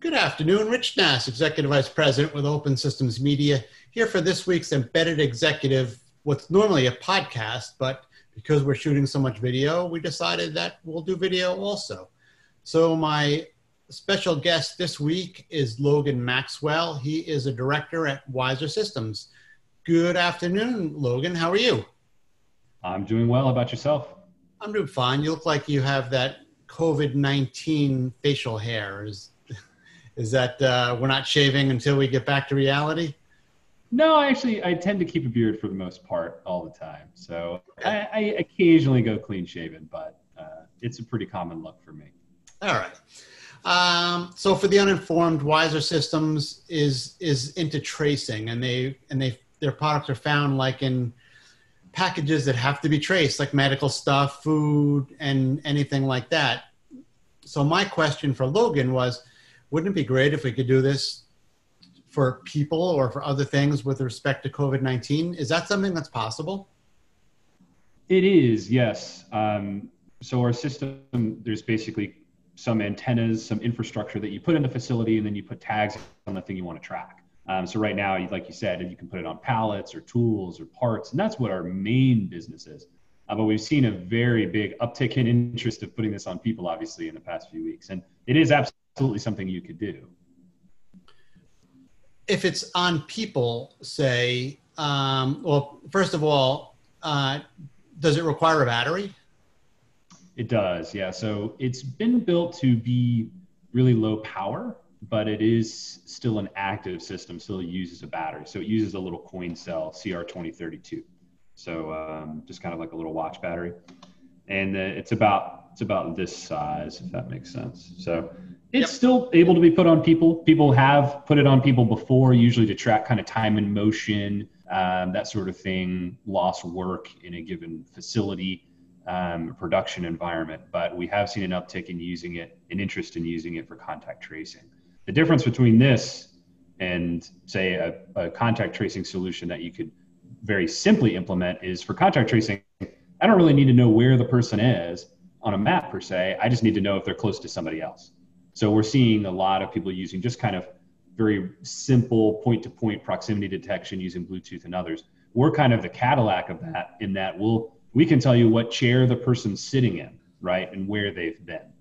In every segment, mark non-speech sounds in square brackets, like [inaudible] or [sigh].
Good afternoon, Rich Nass, Executive Vice President with Open Systems Media, here for this week's Embedded Executive, what's normally a podcast, but because we're shooting so much video, we decided that we'll do video also. So my special guest this week is Logan Maxwell. He is a director at Wiser Systems. Good afternoon, Logan. How are you? I'm doing well. How about yourself? I'm doing fine. You look like you have that COVID 19 facial hair. Is, is that uh, we're not shaving until we get back to reality? No, I actually, I tend to keep a beard for the most part all the time. So I, I occasionally go clean shaven, but uh, it's a pretty common look for me. All right. Um, so for the uninformed, Wiser Systems is is into tracing, and they and they their products are found like in packages that have to be traced, like medical stuff, food, and anything like that. So my question for Logan was, wouldn't it be great if we could do this for people or for other things with respect to COVID nineteen? Is that something that's possible? It is, yes. Um, so our system, there's basically some antennas, some infrastructure that you put in the facility, and then you put tags on the thing you want to track. Um, so right now, like you said, you can put it on pallets or tools or parts, and that's what our main business is. Uh, but we've seen a very big uptick in interest of putting this on people, obviously, in the past few weeks, and it is absolutely something you could do. If it's on people, say, um, well, first of all, uh, does it require a battery? It does, yeah. So it's been built to be really low power but it is still an active system, still uses a battery. So it uses a little coin cell CR2032. So um, just kind of like a little watch battery. And uh, it's about it's about this size, if that makes sense. So it's yep. still able to be put on people. People have put it on people before, usually to track kind of time and motion, um, that sort of thing, lost work in a given facility, um, production environment. But we have seen an uptick in using it, an interest in using it for contact tracing. The difference between this and say a, a contact tracing solution that you could very simply implement is for contact tracing, I don't really need to know where the person is on a map per se. I just need to know if they're close to somebody else. So we're seeing a lot of people using just kind of very simple point to point proximity detection using Bluetooth and others. We're kind of the Cadillac of that in that we'll we can tell you what chair the person's sitting in, right, and where they've been.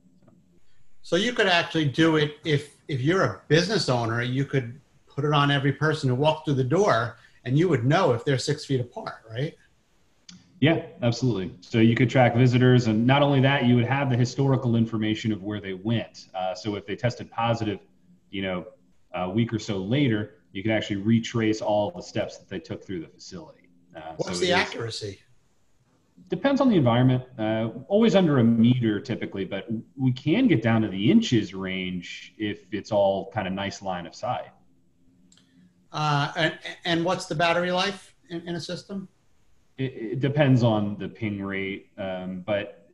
So you could actually do it if if you're a business owner, you could put it on every person who walked through the door, and you would know if they're six feet apart, right? Yeah, absolutely. So you could track visitors, and not only that, you would have the historical information of where they went. Uh, so if they tested positive, you know, a week or so later, you could actually retrace all the steps that they took through the facility. Uh, What's so the accuracy? depends on the environment. Uh, always under a meter typically, but we can get down to the inches range if it's all kind of nice line of sight. Uh, and, and what's the battery life in, in a system? It, it, depends on the ping rate, um, but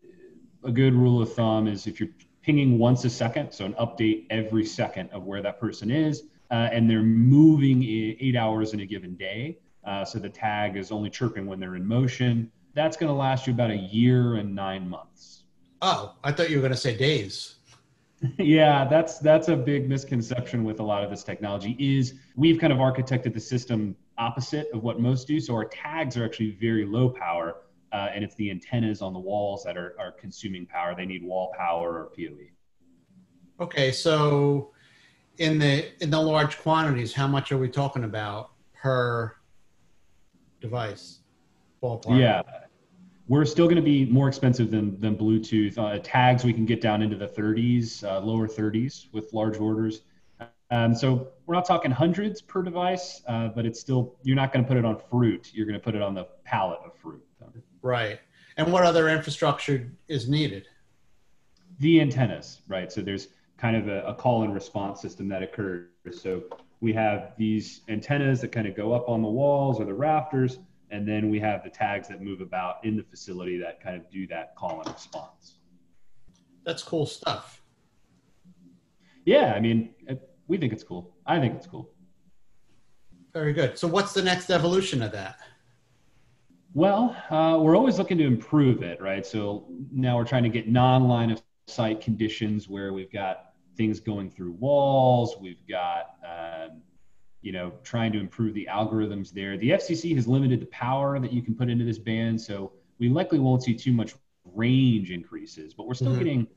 a good rule of thumb is if you're pinging once a second, so an update every second of where that person is, uh, and they're moving eight hours in a given day. Uh, so the tag is only chirping when they're in motion that's going to last you about a year and nine months. Oh, I thought you were going to say days. [laughs] yeah, that's that's a big misconception with a lot of this technology. Is we've kind of architected the system opposite of what most do. So our tags are actually very low power, uh, and it's the antennas on the walls that are, are consuming power. They need wall power or PoE. Okay, so in the in the large quantities, how much are we talking about per device? Ballpark. Yeah, we're still going to be more expensive than than Bluetooth. Uh, tags we can get down into the 30s, uh, lower 30s with large orders. Um, so we're not talking hundreds per device, uh, but it's still you're not going to put it on fruit. You're going to put it on the pallet of fruit. Right. And what other infrastructure is needed? The antennas, right? So there's kind of a, a call and response system that occurs. So we have these antennas that kind of go up on the walls or the rafters and then we have the tags that move about in the facility that kind of do that call and response. That's cool stuff. Yeah, I mean, we think it's cool. I think it's cool. Very good. So, what's the next evolution of that? Well, uh, we're always looking to improve it, right? So now we're trying to get non-line of sight conditions where we've got things going through walls. We've got, um, you know, trying to improve the algorithms there. The FCC has limited the power that you can put into this band, so we likely won't see too much range increases, but we're still mm-hmm. getting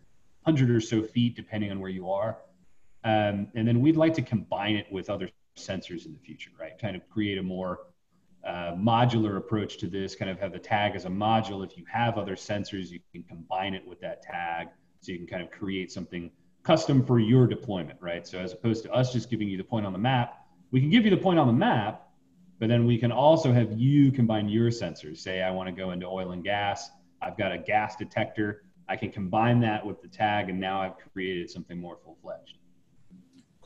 100 or so feet depending on where you are. Um, and then we'd like to combine it with other sensors in the future, right? Kind of create a more uh, modular approach to this, kind of have the tag as a module. If you have other sensors, you can combine it with that tag so you can kind of create something custom for your deployment, right? So as opposed to us just giving you the point on the map, we can give you the point on the map, but then we can also have you combine your sensors. Say I want to go into oil and gas. I've got a gas detector. I can combine that with the tag, and now I've created something more full fledged.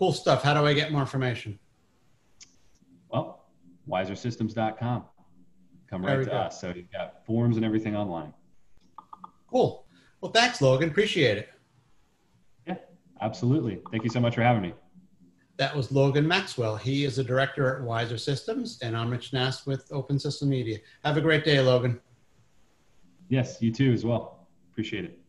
Cool stuff. How do I get more information? Well, wisersystems.com. Come right to go. us. So you've got forms and everything online. Cool. Well, thanks, Logan. Appreciate it. Yeah, absolutely. Thank you so much for having me. That was Logan Maxwell. He is a director at Wiser Systems, and I'm Rich Nass with Open System Media. Have a great day, Logan. Yes, you too as well. Appreciate it.